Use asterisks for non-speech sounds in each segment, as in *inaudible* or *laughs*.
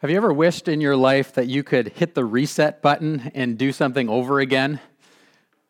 Have you ever wished in your life that you could hit the reset button and do something over again?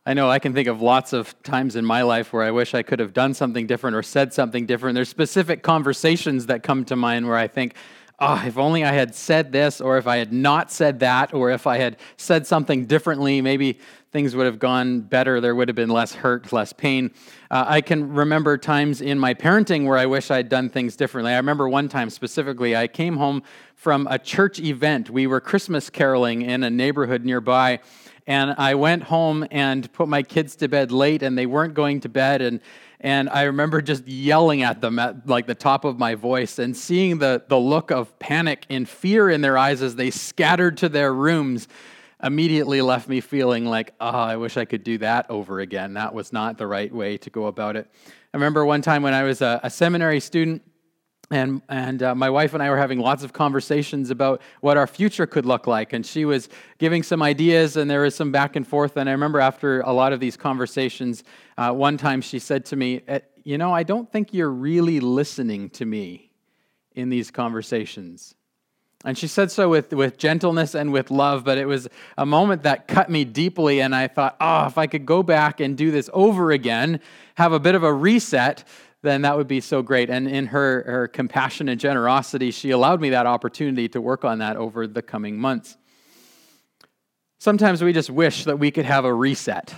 I know I can think of lots of times in my life where I wish I could have done something different or said something different. There's specific conversations that come to mind where I think, oh, if only I had said this, or if I had not said that, or if I had said something differently, maybe things would have gone better. There would have been less hurt, less pain. Uh, I can remember times in my parenting where I wish I'd done things differently. I remember one time specifically, I came home from a church event. We were Christmas caroling in a neighborhood nearby. And I went home and put my kids to bed late, and they weren't going to bed. And and I remember just yelling at them at like the top of my voice and seeing the, the look of panic and fear in their eyes as they scattered to their rooms immediately left me feeling like, oh, I wish I could do that over again. That was not the right way to go about it. I remember one time when I was a, a seminary student, and and uh, my wife and I were having lots of conversations about what our future could look like, and she was giving some ideas, and there was some back and forth. And I remember after a lot of these conversations, uh, one time she said to me, eh, "You know, I don't think you're really listening to me in these conversations." And she said so with, with gentleness and with love, but it was a moment that cut me deeply. And I thought, oh, if I could go back and do this over again, have a bit of a reset, then that would be so great. And in her, her compassion and generosity, she allowed me that opportunity to work on that over the coming months. Sometimes we just wish that we could have a reset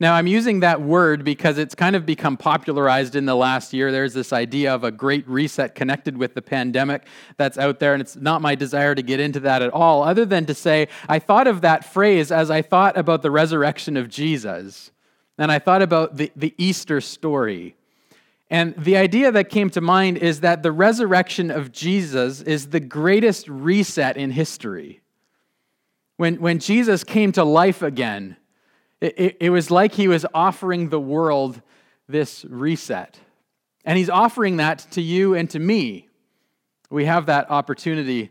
now, I'm using that word because it's kind of become popularized in the last year. There's this idea of a great reset connected with the pandemic that's out there, and it's not my desire to get into that at all, other than to say I thought of that phrase as I thought about the resurrection of Jesus, and I thought about the, the Easter story. And the idea that came to mind is that the resurrection of Jesus is the greatest reset in history. When, when Jesus came to life again, it, it, it was like he was offering the world this reset. And he's offering that to you and to me. We have that opportunity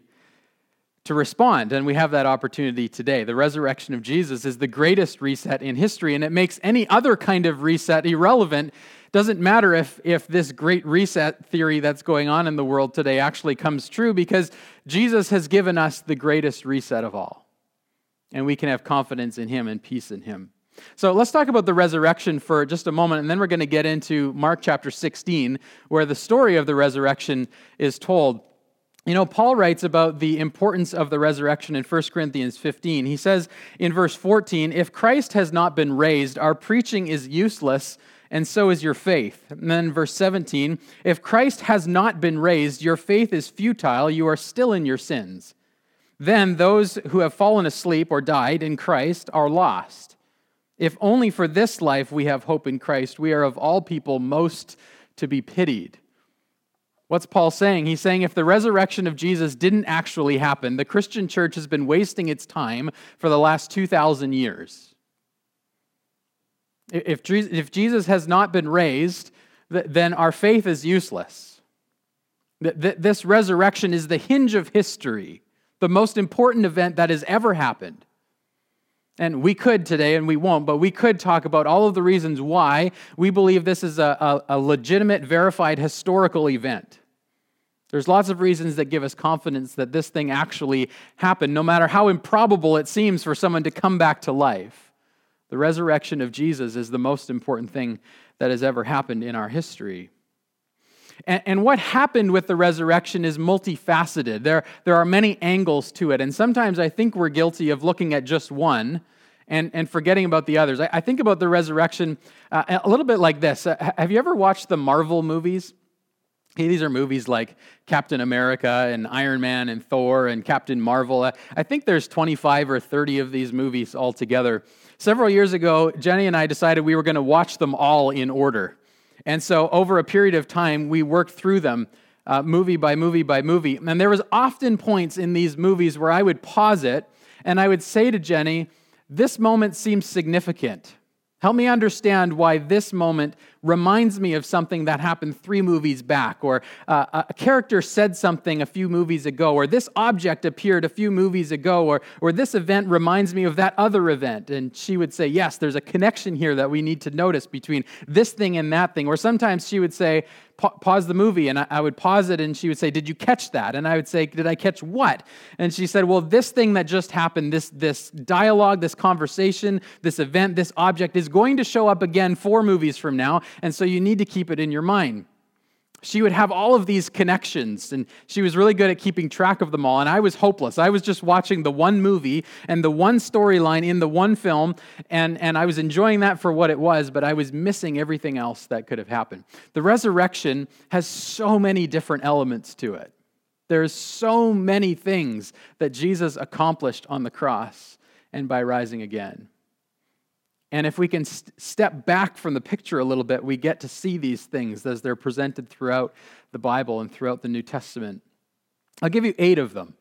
to respond, and we have that opportunity today. The resurrection of Jesus is the greatest reset in history, and it makes any other kind of reset irrelevant. Doesn't matter if, if this great reset theory that's going on in the world today actually comes true, because Jesus has given us the greatest reset of all. And we can have confidence in him and peace in him. So let's talk about the resurrection for just a moment, and then we're going to get into Mark chapter 16, where the story of the resurrection is told. You know, Paul writes about the importance of the resurrection in 1 Corinthians 15. He says in verse 14, If Christ has not been raised, our preaching is useless, and so is your faith. And then verse 17, If Christ has not been raised, your faith is futile, you are still in your sins. Then those who have fallen asleep or died in Christ are lost. If only for this life we have hope in Christ, we are of all people most to be pitied. What's Paul saying? He's saying if the resurrection of Jesus didn't actually happen, the Christian church has been wasting its time for the last 2,000 years. If Jesus has not been raised, then our faith is useless. This resurrection is the hinge of history, the most important event that has ever happened. And we could today, and we won't, but we could talk about all of the reasons why we believe this is a, a, a, legitimate, verified historical event. There's lots of reasons that give us confidence that this thing actually happened, no matter how improbable it seems for someone to come back to life. The resurrection of Jesus is the most important thing that has ever happened in our history. And, and, what happened with the resurrection is multifaceted. There, there are many angles to it. And sometimes I think we're guilty of looking at just one and, and forgetting about the others. I, I think about the resurrection uh, a little bit like this. Uh, have you ever watched the Marvel movies? these are movies like Captain America and Iron Man and Thor and Captain Marvel. I think there's 25 or 30 of these movies altogether. Several years ago, Jenny and I decided we were going to watch them all in order. And so over a period of time, we worked through them. Uh, movie by movie by movie. And there was often points in these movies where I would pause it and I would say to Jenny, This moment seems significant. Help me understand why this moment reminds me of something that happened three movies back, or uh, a character said something a few movies ago, or this object appeared a few movies ago, or, or this event reminds me of that other event. And she would say, Yes, there's a connection here that we need to notice between this thing and that thing. Or sometimes she would say, pa- pause the movie and I, I, would pause it and she would say, Did you catch that? And I would say, Did I catch what? And she said, Well, this thing that just happened, this, this dialogue, this conversation, this event, this object is going to show up again four movies from now. And so you need to keep it in your mind she would have all of these connections and she was really good at keeping track of them all and i was hopeless. I was just watching the one movie and the one storyline in the one film and, and i was enjoying that for what it was but i was missing everything else that could have happened. The resurrection has so many different elements to it. There's so many things that jesus accomplished on the cross and by rising again and if we can st- step back from the picture a little bit, we get to see these things as they're presented throughout the Bible and throughout the New Testament. I'll give you eight of them.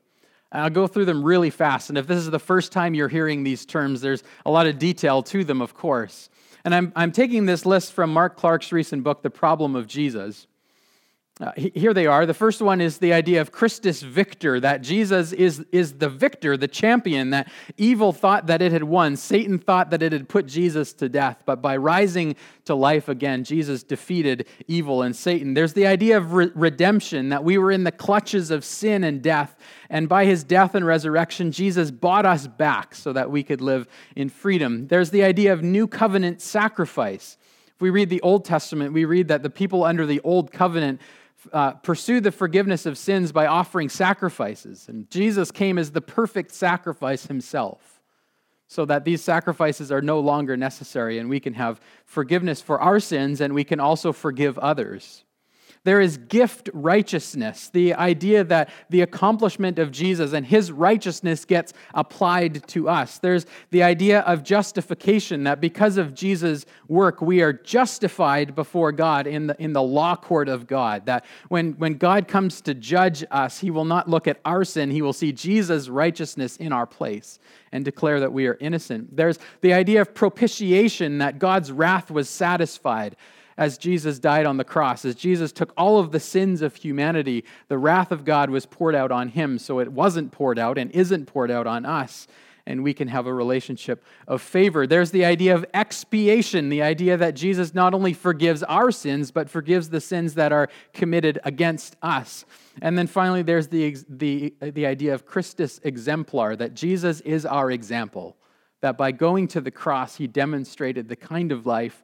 I'll go through them really fast. And if this is the first time you're hearing these terms, there's a lot of detail to them, of course. And I'm, I'm taking this list from Mark Clark's recent book, The Problem of Jesus. Uh, here they are. The first one is the idea of Christus Victor, that Jesus is, is the victor, the champion, that evil thought that it had won. Satan thought that it had put Jesus to death, but by rising to life again, Jesus defeated evil and Satan. There's the idea of re- redemption, that we were in the clutches of sin and death, and by his death and resurrection, Jesus bought us back so that we could live in freedom. There's the idea of new covenant sacrifice. If we read the Old Testament, we read that the people under the Old Covenant uh, pursue the forgiveness of sins by offering sacrifices. And Jesus came as the perfect sacrifice himself, so that these sacrifices are no longer necessary and we can have forgiveness for our sins and we can also forgive others. There is gift righteousness, the idea that the accomplishment of Jesus and his righteousness gets applied to us. There's the idea of justification, that because of Jesus' work, we are justified before God in the, in the law court of God. That when, when God comes to judge us, he will not look at our sin, he will see Jesus' righteousness in our place and declare that we are innocent. There's the idea of propitiation, that God's wrath was satisfied as Jesus died on the cross. As Jesus took all of the sins of humanity, the wrath of God was poured out on him, so it wasn't poured out and isn't poured out on us. And we can have a relationship of favor. There's the idea of expiation, the idea that Jesus not only forgives our sins, but forgives the sins that are committed against us. And then finally, there's the, the, the idea of Christus exemplar, that Jesus is our example, that by going to the cross, he demonstrated the kind of life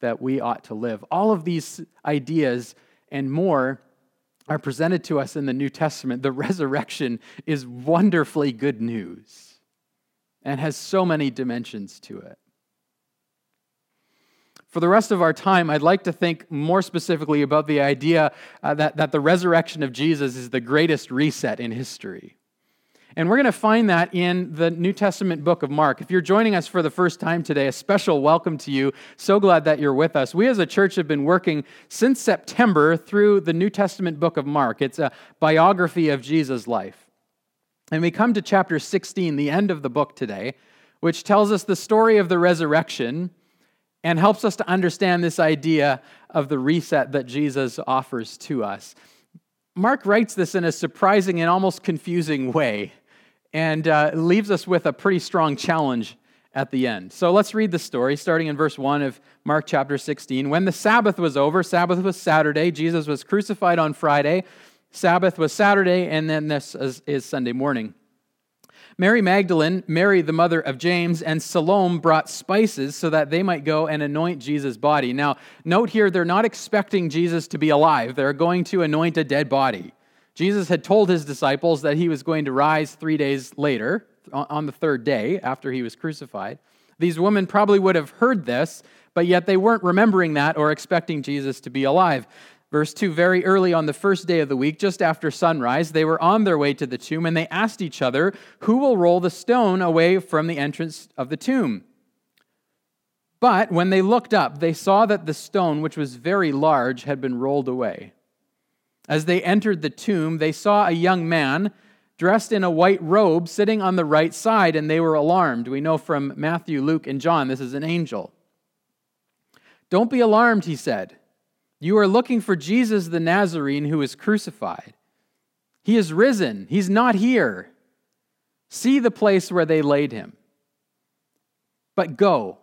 that we ought to live. All of these ideas and more are presented to us in the New Testament. The *laughs* resurrection is wonderfully good news and has so many dimensions to it. For the rest of our time, I'd like to think more specifically about the idea uh, that, that the resurrection of Jesus is the greatest reset in history. And we're going to find that in the New Testament book of Mark. If you're joining us for the first time today, a special welcome to you. So glad that you're with us. We as a church have been working since September through the New Testament book of Mark. It's a biography of Jesus' life. And we come to chapter 16, the end of the book today, which tells us the story of the resurrection and helps us to understand this idea of the reset that Jesus offers to us. Mark writes this in a surprising and almost confusing way and uh, leaves us with a pretty strong challenge at the end. So let's read the story, starting in verse 1 of Mark chapter 16. When the Sabbath was over, Sabbath was Saturday, Jesus was crucified on Friday, Sabbath was Saturday, and then this is, is Sunday morning. Mary Magdalene, Mary the mother of James, and Salome brought spices so that they might go and anoint Jesus' body. Now, note here, they're not expecting Jesus to be alive, they're going to anoint a dead body. Jesus had told his disciples that he was going to rise three days later, on the third day after he was crucified. These women probably would have heard this, but yet they weren't remembering that or expecting Jesus to be alive. Verse 2 Very early on the first day of the week, just after sunrise, they were on their way to the tomb and they asked each other, Who will roll the stone away from the entrance of the tomb? But when they looked up, they saw that the stone, which was very large, had been rolled away. As they entered the tomb, they saw a young man dressed in a white robe sitting on the right side, and they were alarmed. We know from Matthew, Luke, and John this is an angel. Don't be alarmed, he said. You are looking for Jesus the Nazarene who is crucified. He is risen, he's not here. See the place where they laid him. But go,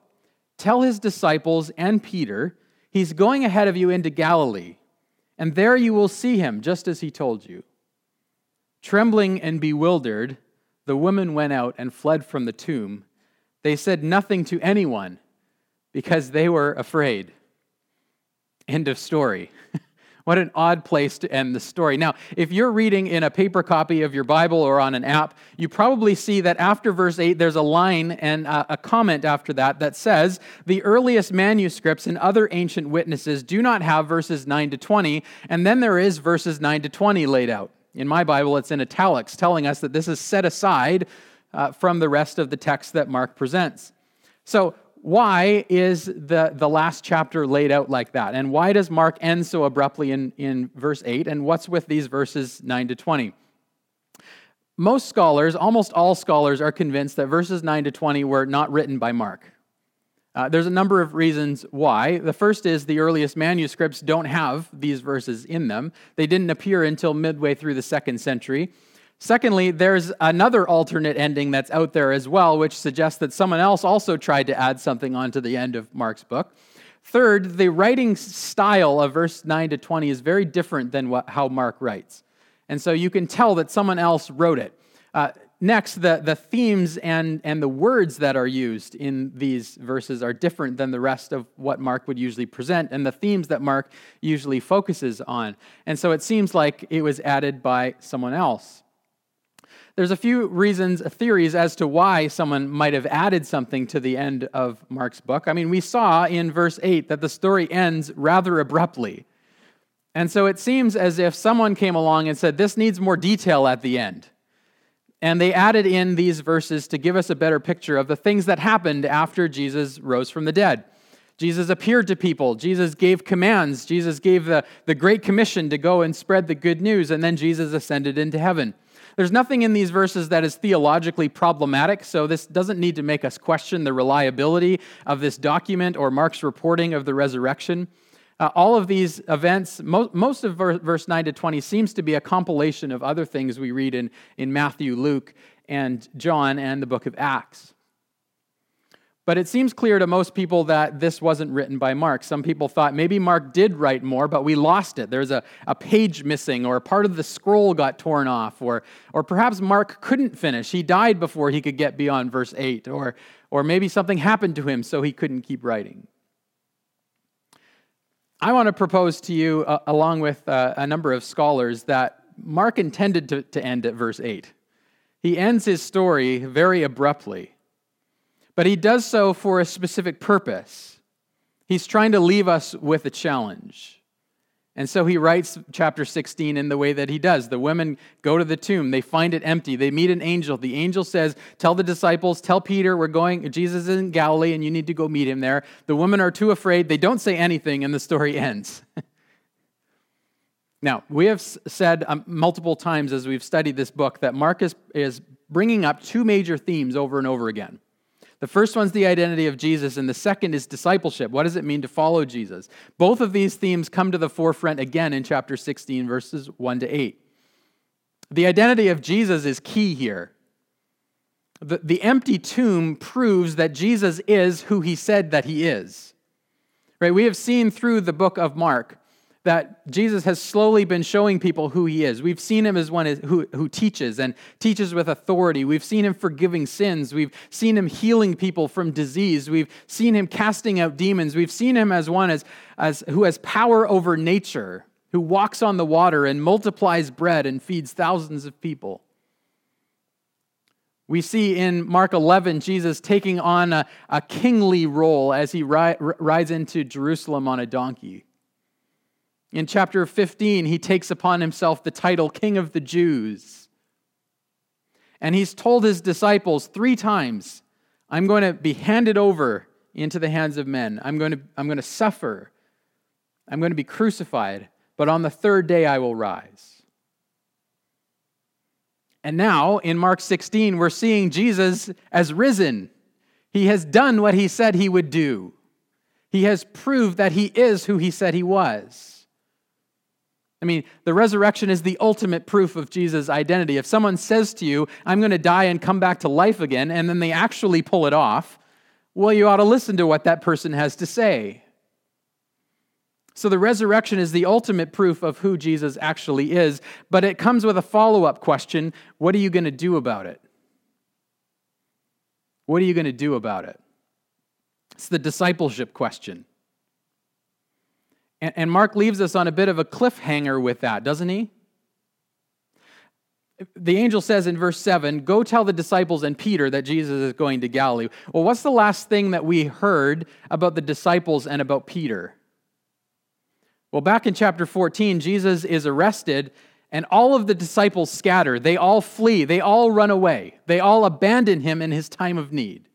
tell his disciples and Peter, he's going ahead of you into Galilee and there you will see him, just as he told you. Trembling and bewildered, the women went out and fled from the tomb. They said nothing to anyone because they were afraid. End of story. *laughs* What an odd place to end the story. Now, if you're reading in a paper copy of your Bible or on an app, you probably see that after verse 8, there's a line and a comment after that that says, The earliest manuscripts and other ancient witnesses do not have verses 9 to 20, and then there is verses 9 to 20 laid out. In my Bible, it's in italics, telling us that this is set aside uh, from the rest of the text that Mark presents. So, why is the, the last chapter laid out like that? And why does Mark end so abruptly in, in verse 8? And what's with these verses 9 to 20? Most scholars, almost all scholars, are convinced that verses 9 to 20 were not written by Mark. Uh, there's a number of reasons why. The first is the earliest manuscripts don't have these verses in them, they didn't appear until midway through the second century. Secondly, there's another alternate ending that's out there as well, which suggests that someone else also tried to add something onto the end of Mark's book. Third, the writing style of verse 9 to 20 is very different than what, how Mark writes. And so you can tell that someone else wrote it. Uh, next, the, the themes and, and the words that are used in these verses are different than the rest of what Mark would usually present and the themes that Mark usually focuses on. And so it seems like it was added by someone else. There's a few reasons, uh, theories as to why someone might have added something to the end of Mark's book. I mean, we saw in verse 8 that the story ends rather abruptly. And so it seems as if someone came along and said, This needs more detail at the end. And they added in these verses to give us a better picture of the things that happened after Jesus rose from the dead. Jesus appeared to people. Jesus gave commands. Jesus gave the, the Great Commission to go and spread the good news. And then Jesus ascended into heaven. There's nothing in these verses that is theologically problematic, so this doesn't need to make us question the reliability of this document or Mark's reporting of the resurrection. Uh, all of these events, mo- most of verse 9 to 20 seems to be a compilation of other things we read in, in Matthew, Luke, and John, and the book of Acts. But it seems clear to most people that this wasn't written by Mark. Some people thought maybe Mark did write more, but we lost it. There's a, a page missing, or a part of the scroll got torn off, or, or perhaps Mark couldn't finish. He died before he could get beyond verse 8, or, or maybe something happened to him so he couldn't keep writing. I want to propose to you, uh, along with uh, a number of scholars, that Mark intended to, to end at verse 8. He ends his story very abruptly. But he does so for a specific purpose. He's trying to leave us with a challenge. And so he writes chapter 16 in the way that he does. The women go to the tomb, they find it empty, they meet an angel. The angel says, Tell the disciples, tell Peter, we're going, Jesus is in Galilee and you need to go meet him there. The women are too afraid, they don't say anything, and the story *laughs* ends. now, we have said um, multiple times as we've studied this book that Mark is, is bringing up two major themes over and over again. The first one's the identity of Jesus, and the second is discipleship. What does it mean to follow Jesus? Both of these themes come to the forefront again in chapter 16, verses 1 to 8. The identity of Jesus is key here. The, the empty tomb proves that Jesus is who he said that he is. Right? We have seen through the book of Mark that Jesus has slowly been showing people who he is. We've seen him as one who, who teaches and teaches with authority. We've seen him forgiving sins. We've seen him healing people from disease. We've seen him casting out demons. We've seen him as one as, as, who has power over nature, who walks on the water and multiplies bread and feeds thousands of people. We see in Mark 11 Jesus taking on a, a kingly role as he ri- rides into Jerusalem on a donkey. In chapter 15, he takes upon himself the title King of the Jews. And he's told his disciples three times I'm going to be handed over into the hands of men. I'm going to, I'm going to suffer. I'm going to be crucified. But on the third day, I will rise. And now, in Mark 16, we're seeing Jesus as risen. He has done what he said he would do, he has proved that he is who he said he was. I mean, the resurrection is the ultimate proof of Jesus' identity. If someone says to you, I'm going to die and come back to life again, and then they actually pull it off, well, you ought to listen to what that person has to say. So the resurrection is the ultimate proof of who Jesus actually is, but it comes with a follow up question what are you going to do about it? What are you going to do about it? It's the discipleship question. And, Mark leaves us on a bit of a cliffhanger with that, doesn't he? The angel says in verse 7 Go tell the disciples and Peter that Jesus is going to Galilee. Well, what's the last thing that we heard about the disciples and about Peter? Well, back in chapter 14, Jesus is arrested and all of the disciples scatter. They all flee. They all run away. They all abandon him in his time of need.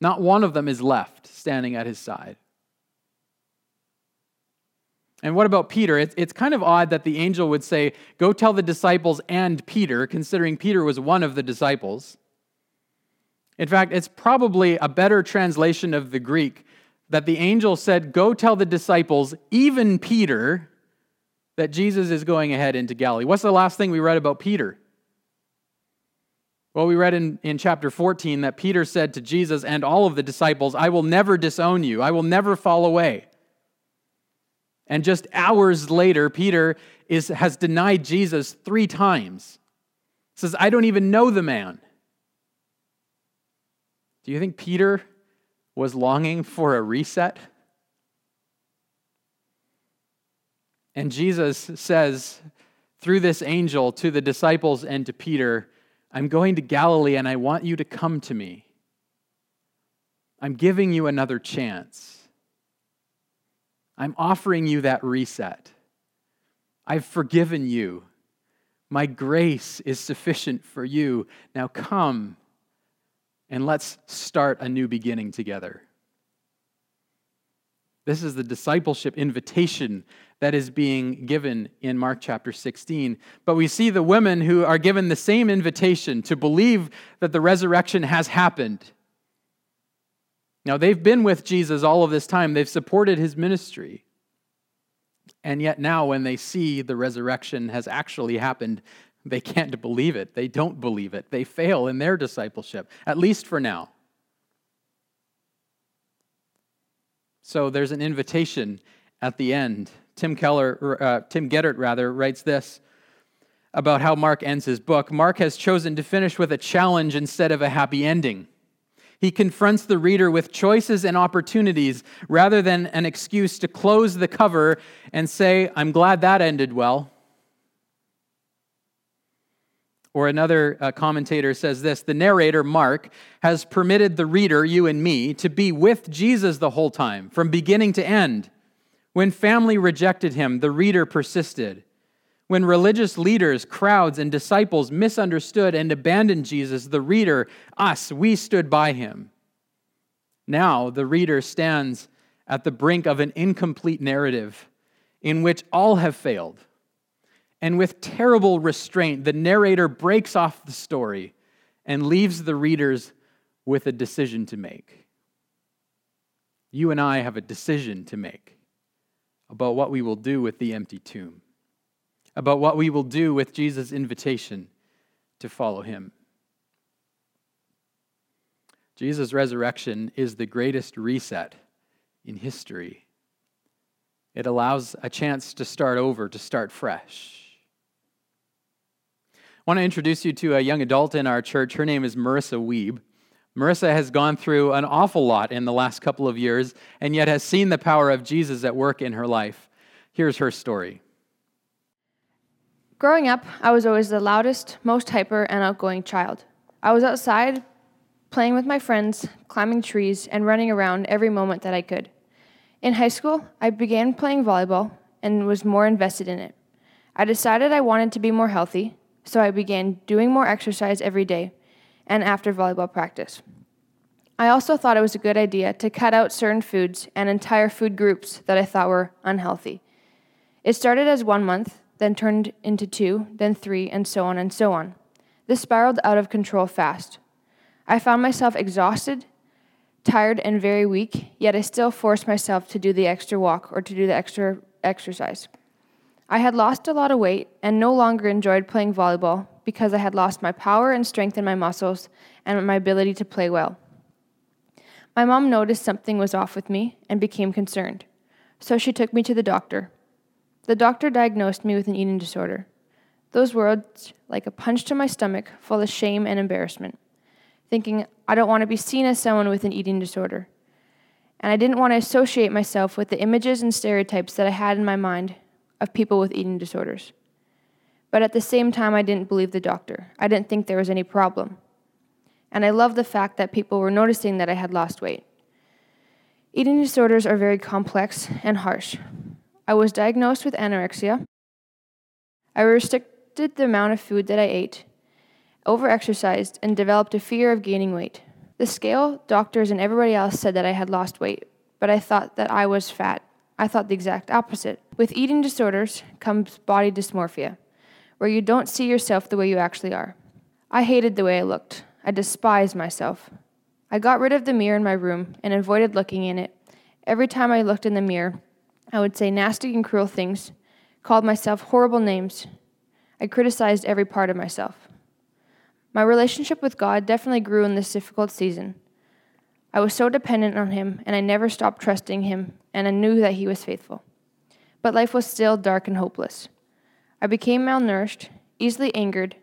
Not one of them is left standing at his side. And what about Peter? It's, it's kind of odd that the angel would say, Go tell the disciples and Peter, considering Peter was one of the disciples. In fact, it's probably a better translation of the Greek that the angel said, Go tell the disciples, even Peter, that Jesus is going ahead into Galilee. What's the last thing we read about Peter? Well, we read in, in chapter 14 that Peter said to Jesus and all of the disciples, I will never disown you, I will never fall away. And just hours later, Peter is, has denied Jesus three times. Says, I don't even know the man. Do you think Peter was longing for a reset? And Jesus says through this angel to the disciples and to Peter, I'm going to Galilee and I want you to come to me. I'm giving you another chance. I'm offering you that reset. I've forgiven you. My grace is sufficient for you. Now come and let's start a new beginning together. This is the discipleship invitation that is being given in Mark chapter 16. But we see the women who are given the same invitation to believe that the resurrection has happened now, they've been with Jesus all of this time, they've supported his ministry. And yet, now when they see the resurrection has actually happened, they can't believe it. They don't believe it. They fail in their discipleship, at least for now. So there's an invitation at the end. Tim Keller, uh, Tim Geddert rather, writes this about how Mark ends his book. Mark has chosen to finish with a challenge instead of a happy ending. He confronts the reader with choices and opportunities rather than an excuse to close the cover and say, I'm glad that ended well. Or another uh, commentator says this The narrator, Mark, has permitted the reader, you and me, to be with Jesus the whole time, from beginning to end. When family rejected him, the reader persisted. When religious leaders, crowds, and disciples misunderstood and abandoned Jesus, the reader, us, we stood by him. Now the reader stands at the brink of an incomplete narrative in which all have failed. And with terrible restraint, the narrator breaks off the story and leaves the readers with a decision to make. You and I have a decision to make about what we will do with the empty tomb about what we will do with Jesus' invitation to follow him. Jesus' resurrection is the greatest reset in history. It allows a chance to start over, to start fresh. I want to introduce you to a young adult in our church. Her name is Marissa Weeb. Marissa has gone through an awful lot in the last couple of years and yet has seen the power of Jesus at work in her life. Here's her story. Growing up, I was always the loudest, most hyper, and outgoing child. I was outside, playing with my friends, climbing trees, and running around every moment that I could. In high school, I began playing volleyball and was more invested in it. I decided I wanted to be more healthy, so I began doing more exercise every day and after volleyball practice. I also thought it was a good idea to cut out certain foods and entire food groups that I thought were unhealthy. It started as one month, then turned into two, then three, and so on and so on. This spiraled out of control fast. I found myself exhausted, tired, and very weak, yet I still forced myself to do the extra walk or to do the extra exercise. I had lost a lot of weight and no longer enjoyed playing volleyball because I had lost my power and strength in my muscles and my ability to play well. My mom noticed something was off with me and became concerned. So she took me to the doctor. The doctor diagnosed me with an eating disorder. Those words like a punch to my stomach, full of shame and embarrassment, thinking I don't want to be seen as someone with an eating disorder. And I didn't want to associate myself with the images and stereotypes that I had in my mind of people with eating disorders. But at the same time, I didn't believe the doctor. I didn't think there was any problem. And I loved the fact that people were noticing that I had lost weight. Eating disorders are very complex and harsh. I was diagnosed with anorexia. I restricted the amount of food that I ate, overexercised, and developed a fear of gaining weight. The scale, doctors, and everybody else said that I had lost weight, but I thought that I was fat. I thought the exact opposite. With eating disorders comes body dysmorphia where you don't see yourself the way you actually are. I hated the way I looked. I despised myself. I got rid of the mirror in my room and avoided looking in it. Every time I looked in the mirror, I would say nasty and cruel things, called myself horrible names. I criticized every part of myself. My relationship with God definitely grew in this difficult season. I was so dependent on Him, and I never stopped trusting Him, and I knew that He was faithful. But life was still dark and hopeless. I became malnourished, easily angered,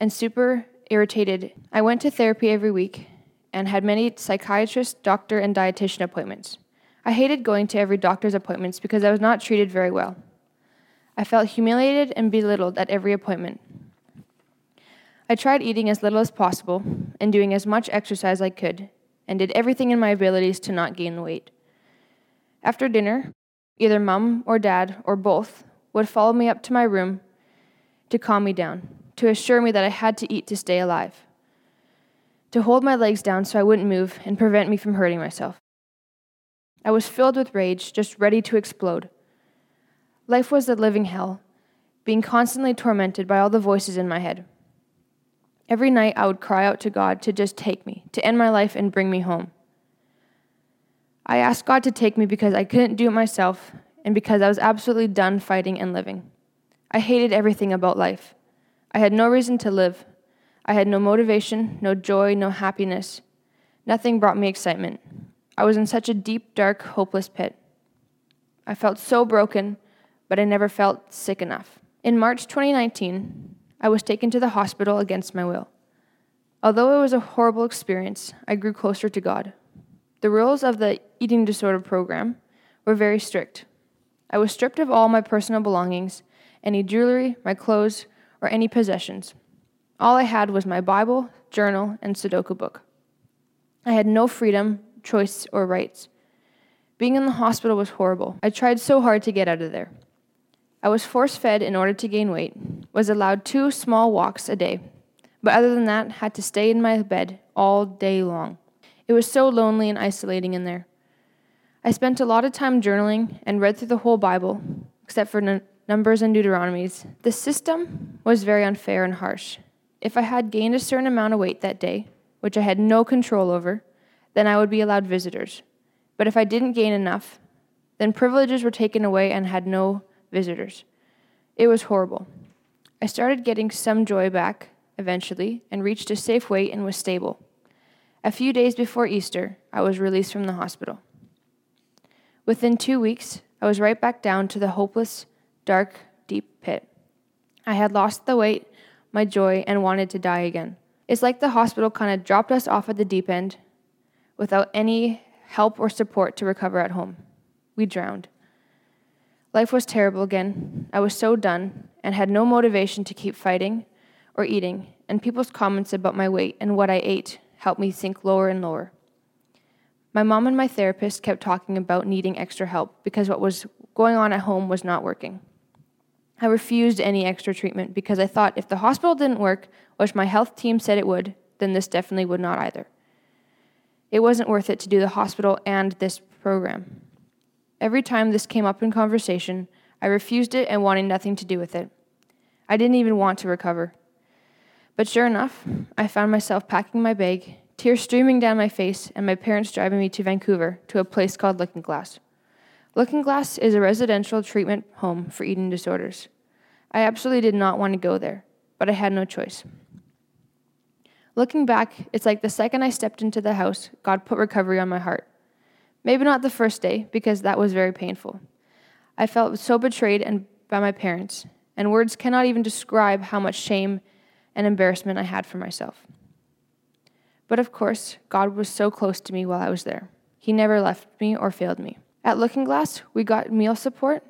and super irritated. I went to therapy every week and had many psychiatrist, doctor, and dietitian appointments. I hated going to every doctor's appointments because I was not treated very well. I felt humiliated and belittled at every appointment. I tried eating as little as possible and doing as much exercise as I could, and did everything in my abilities to not gain weight. After dinner, either mom or dad or both would follow me up to my room to calm me down, to assure me that I had to eat to stay alive, to hold my legs down so I wouldn't move and prevent me from hurting myself. I was filled with rage, just ready to explode. Life was a living hell, being constantly tormented by all the voices in my head. Every night I would cry out to God to just take me, to end my life and bring me home. I asked God to take me because I couldn't do it myself and because I was absolutely done fighting and living. I hated everything about life. I had no reason to live. I had no motivation, no joy, no happiness. Nothing brought me excitement. I was in such a deep, dark, hopeless pit. I felt so broken, but I never felt sick enough. In March 2019, I was taken to the hospital against my will. Although it was a horrible experience, I grew closer to God. The rules of the eating disorder program were very strict. I was stripped of all my personal belongings, any jewelry, my clothes, or any possessions. All I had was my Bible, journal, and Sudoku book. I had no freedom, choice, or rights. Being in the hospital was horrible. I tried so hard to get out of there. I was force fed in order to gain weight, was allowed two small walks a day, but other than that, had to stay in my bed all day long. It was so lonely and isolating in there. I spent a lot of time journaling and read through the whole Bible, except for n- Numbers and Deuteronomies. The system was very unfair and harsh. If I had gained a certain amount of weight that day, which I had no control over, then I would be allowed visitors. But if I didn't gain enough, then privileges were taken away and had no visitors. It was horrible. I started getting some joy back eventually and reached a safe weight and was stable. A few days before Easter, I was released from the hospital. Within two weeks, I was right back down to the hopeless, dark, deep pit. I had lost the weight, my joy, and wanted to die again. It's like the hospital kind of dropped us off at the deep end without any help or support to recover at home. We drowned. Life was terrible again. I was so done and had no motivation to keep fighting or eating, and people's comments about my weight and what I ate helped me sink lower and lower. My mom and my therapist kept talking about needing extra help because what was going on at home was not working. I refused any extra treatment because I thought if the hospital didn't work, which my health team said it would, then this definitely would not either. It wasn't worth it to do the hospital and this program. Every time this came up in conversation, I refused it and wanted nothing to do with it. I didn't even want to recover. But sure enough, I found myself packing my bag, tears streaming down my face, and my parents driving me to Vancouver to a place called Looking Glass. Looking Glass is a residential treatment home for eating disorders. I absolutely did not want to go there, but I had no choice. Looking back, it's like the second I stepped into the house, God put recovery on my heart. Maybe not the first day, because that was very painful. I felt so betrayed and by my parents, and words cannot even describe how much shame and embarrassment I had for myself. But of course, God was so close to me while I was there. He never left me or failed me. At Looking Glass, we got meal support,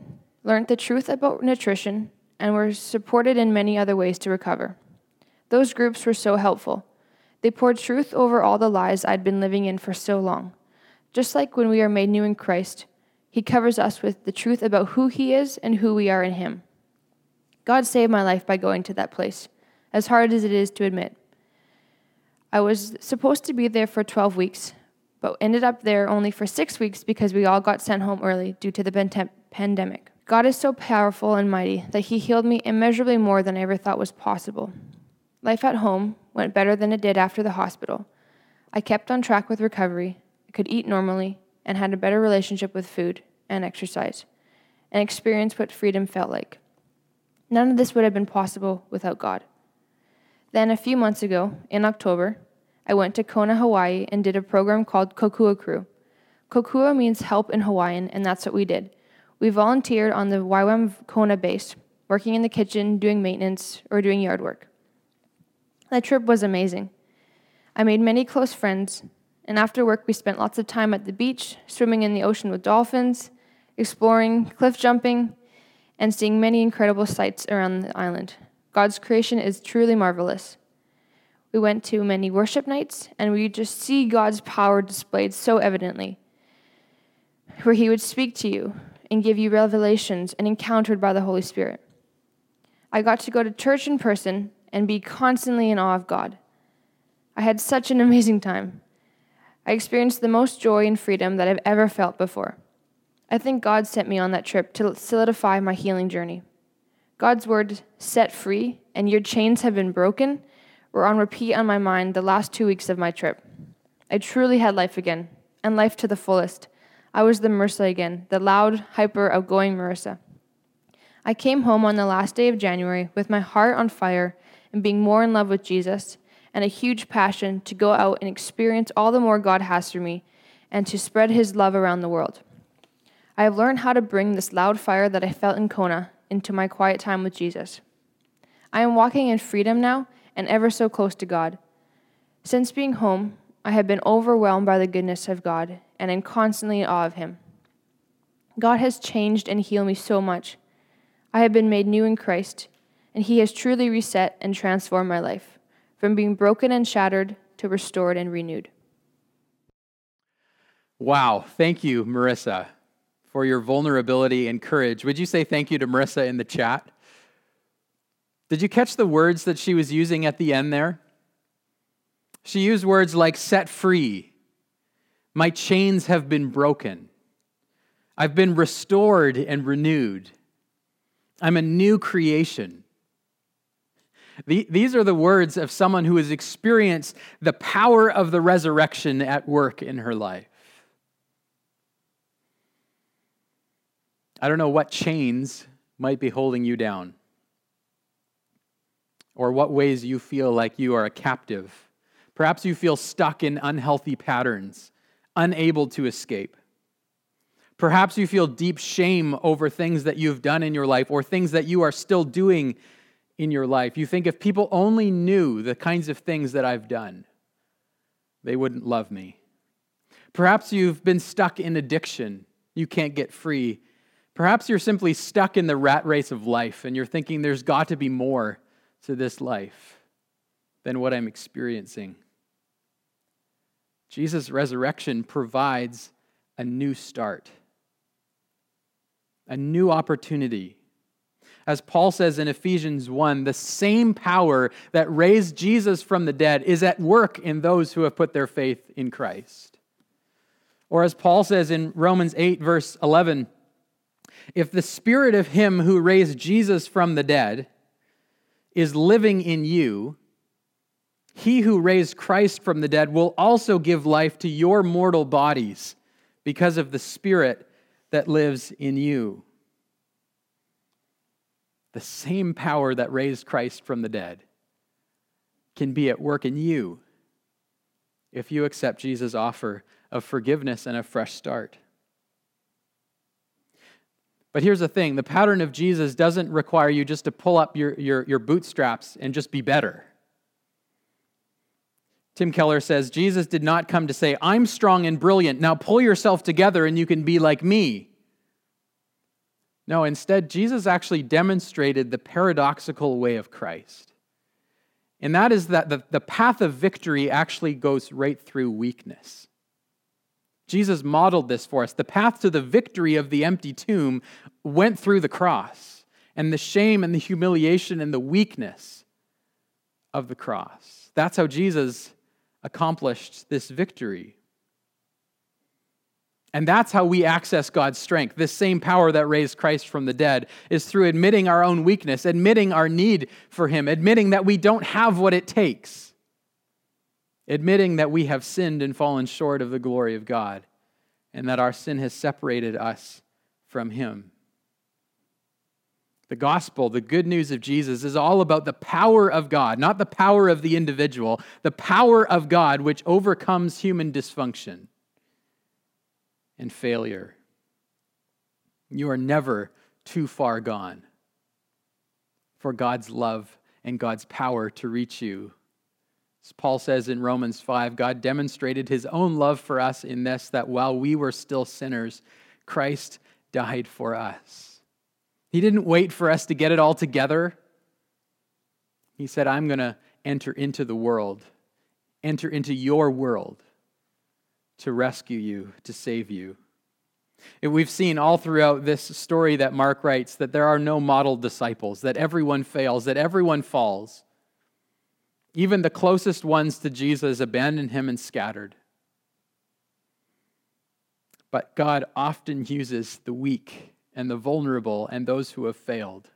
learned the truth about nutrition, and were supported in many other ways to recover. Those groups were so helpful. They poured truth over all the lies I'd been living in for so long. Just like when we are made new in Christ, He covers us with the truth about who He is and who we are in Him. God saved my life by going to that place, as hard as it is to admit. I was supposed to be there for 12 weeks, but ended up there only for six weeks because we all got sent home early due to the pandemic. God is so powerful and mighty that He healed me immeasurably more than I ever thought was possible. Life at home went better than it did after the hospital. I kept on track with recovery, could eat normally, and had a better relationship with food and exercise, and experienced what freedom felt like. None of this would have been possible without God. Then, a few months ago, in October, I went to Kona, Hawaii, and did a program called Kokua Crew. Kokua means help in Hawaiian, and that's what we did. We volunteered on the YWAM Kona base, working in the kitchen, doing maintenance, or doing yard work. That trip was amazing. I made many close friends, and after work, we spent lots of time at the beach, swimming in the ocean with dolphins, exploring, cliff jumping, and seeing many incredible sights around the island. God's creation is truly marvelous. We went to many worship nights, and we just see God's power displayed so evidently, where He would speak to you and give you revelations and encountered by the Holy Spirit. I got to go to church in person and be constantly in awe of God. I had such an amazing time. I experienced the most joy and freedom that I've ever felt before. I think God sent me on that trip to solidify my healing journey. God's word, set free, and your chains have been broken, were on repeat on my mind the last two weeks of my trip. I truly had life again, and life to the fullest. I was the Marissa again, the loud, hyper, outgoing Marissa. I came home on the last day of January with my heart on fire and being more in love with Jesus, and a huge passion to go out and experience all the more God has for me and to spread his love around the world. I have learned how to bring this loud fire that I felt in Kona into my quiet time with Jesus. I am walking in freedom now and ever so close to God. Since being home, I have been overwhelmed by the goodness of God and am constantly in awe of Him. God has changed and healed me so much. I have been made new in Christ, and He has truly reset and transformed my life, from being broken and shattered to restored and renewed. Wow. Thank you, Marissa, for your vulnerability and courage. Would you say thank you to Marissa in the chat? Did you catch the words that she was using at the end there? She used words like set free. My chains have been broken. I've been restored and renewed. I'm a new creation. These are the words of someone who has experienced the power of the resurrection at work in her life. I don't know what chains might be holding you down, or what ways you feel like you are a captive. Perhaps you feel stuck in unhealthy patterns, unable to escape. Perhaps you feel deep shame over things that you've done in your life or things that you are still doing in your life. You think if people only knew the kinds of things that I've done, they wouldn't love me. Perhaps you've been stuck in addiction. You can't get free. Perhaps you're simply stuck in the rat race of life and you're thinking there's got to be more to this life than what I'm experiencing. Jesus' resurrection provides a new start, a new opportunity. As Paul says in Ephesians 1, the same power that raised Jesus from the dead is at work in those who have put their faith in Christ. Or as Paul says in Romans 8, verse 11, if the spirit of him who raised Jesus from the dead is living in you, he who raised Christ from the dead will also give life to your mortal bodies because of the spirit that lives in you. The same power that raised Christ from the dead can be at work in you if you accept Jesus' offer of forgiveness and a fresh start. But here's the thing the pattern of Jesus doesn't require you just to pull up your, your, your bootstraps and just be better. Tim Keller says Jesus did not come to say, I'm strong and brilliant. Now pull yourself together and you can be like me. No, instead, Jesus actually demonstrated the paradoxical way of Christ. And that is that the, the path of victory actually goes right through weakness. Jesus modeled this for us. The path to the victory of the empty tomb went through the cross, and the shame and the humiliation and the weakness of the cross. That's how Jesus accomplished this victory. And that's how we access God's strength. This same power that raised Christ from the dead is through admitting our own weakness, admitting our need for Him, admitting that we don't have what it takes, admitting that we have sinned and fallen short of the glory of God, and that our sin has separated us from Him. The gospel, the good news of Jesus, is all about the power of God, not the power of the individual, the power of God which overcomes human dysfunction and failure. You are never too far gone for God's love and God's power to reach you. As Paul says in Romans 5, God demonstrated his own love for us in this that while we were still sinners, Christ died for us. He didn't wait for us to get it all together. He said, I'm going to enter into the world, enter into your world to rescue you, to save you. We've seen all throughout this story that Mark writes that there are no model disciples, that everyone fails, that everyone falls. Even the closest ones to Jesus abandoned him and scattered. But God often uses the weak and the vulnerable and those who have failed.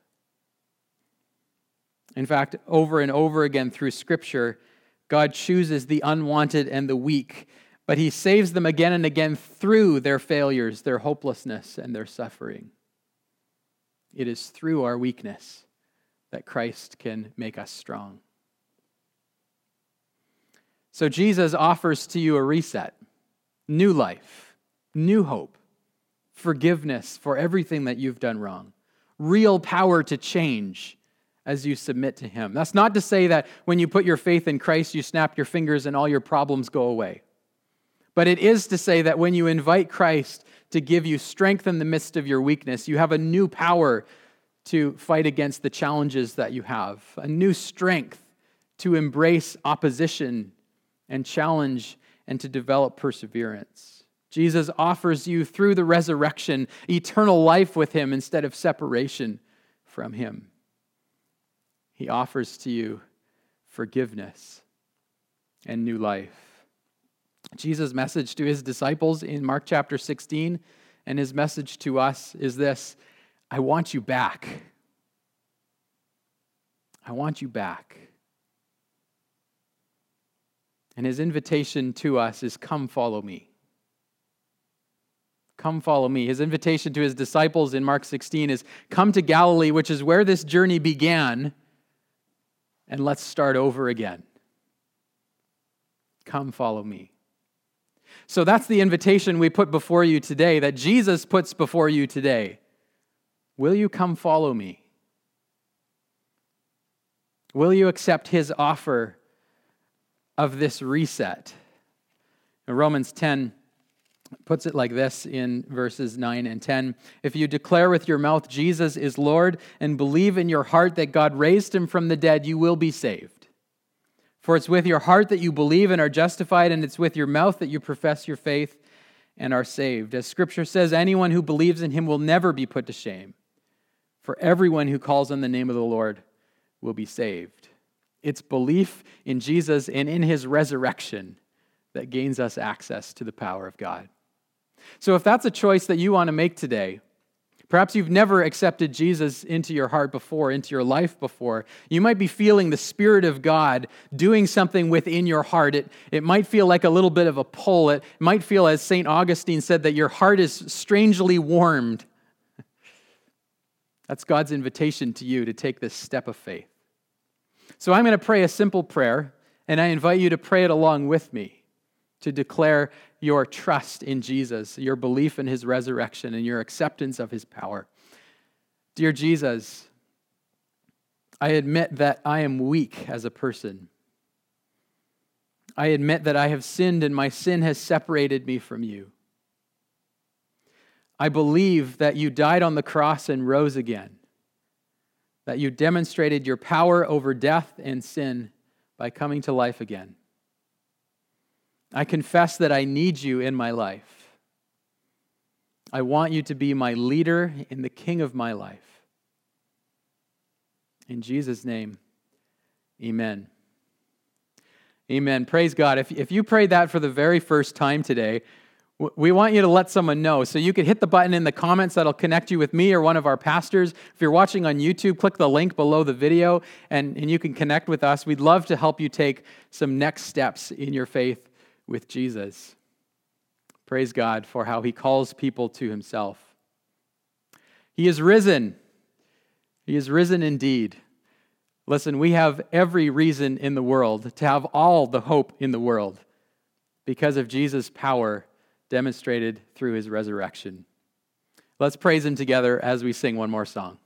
In fact, over and over again through Scripture, God chooses the unwanted and the weak but he saves them again and again through their failures, their hopelessness, and their suffering. It is through our weakness that Christ can make us strong. So Jesus offers to you a reset, new life, new hope, forgiveness for everything that you've done wrong, real power to change as you submit to Him. That's not to say that when you put your faith in Christ, you snap your fingers and all your problems go away. But it is to say that when you invite Christ to give you strength in the midst of your weakness, you have a new power to fight against the challenges that you have, a new strength to embrace opposition and challenge and to develop perseverance. Jesus offers you through the resurrection eternal life with him instead of separation from him. He offers to you forgiveness and new life. Jesus' message to his disciples in Mark chapter 16 and his message to us is this I want you back. I want you back. And his invitation to us is come follow me. Come follow me. His invitation to his disciples in Mark 16 is come to Galilee, which is where this journey began, and let's start over again. Come follow me. So that's the invitation we put before you today, that Jesus puts before you today. Will you come follow me? Will you accept his offer of this reset? Romans 10 puts it like this in verses 9 and 10 If you declare with your mouth Jesus is Lord and believe in your heart that God raised him from the dead, you will be saved. For it's with your heart that you believe and are justified, and it's with your mouth that you profess your faith and are saved. As Scripture says, anyone who believes in him will never be put to shame. For everyone who calls on the name of the Lord will be saved. It's belief in Jesus and in his resurrection that gains us access to the power of God. So, if that's a choice that you want to make today, Perhaps you've never accepted Jesus into your heart before, into your life before. You might be feeling the Spirit of God doing something within your heart. It, it might feel like a little bit of a pull. It might feel, as St. Augustine said, that your heart is strangely warmed. *laughs* That's God's invitation to you to take this step of faith. So I'm going to pray a simple prayer, and I invite you to pray it along with me. to declare your trust in Jesus, your belief in his resurrection, and your acceptance of his power. Dear Jesus, I admit that I am weak as a person. I admit that I have sinned and my sin has separated me from you. I believe that you died on the cross and rose again, that you demonstrated your power over death and sin by coming to life again. I confess that I need you in my life. I want you to be my leader and the king of my life. In Jesus' name, amen. Amen. Praise God. If, if you prayed that for the very first time today, we want you to let someone know. So you could hit the button in the comments that'll connect you with me or one of our pastors. If you're watching on YouTube, click the link below the video and, and you can connect with us. We'd love to help you take some next steps in your faith with Jesus. Praise God for how he calls people to himself. He is risen. He is risen indeed. Listen, we have every reason in the world to have all the hope in the world because of Jesus' power demonstrated through his resurrection. Let's praise him together as we sing one more song.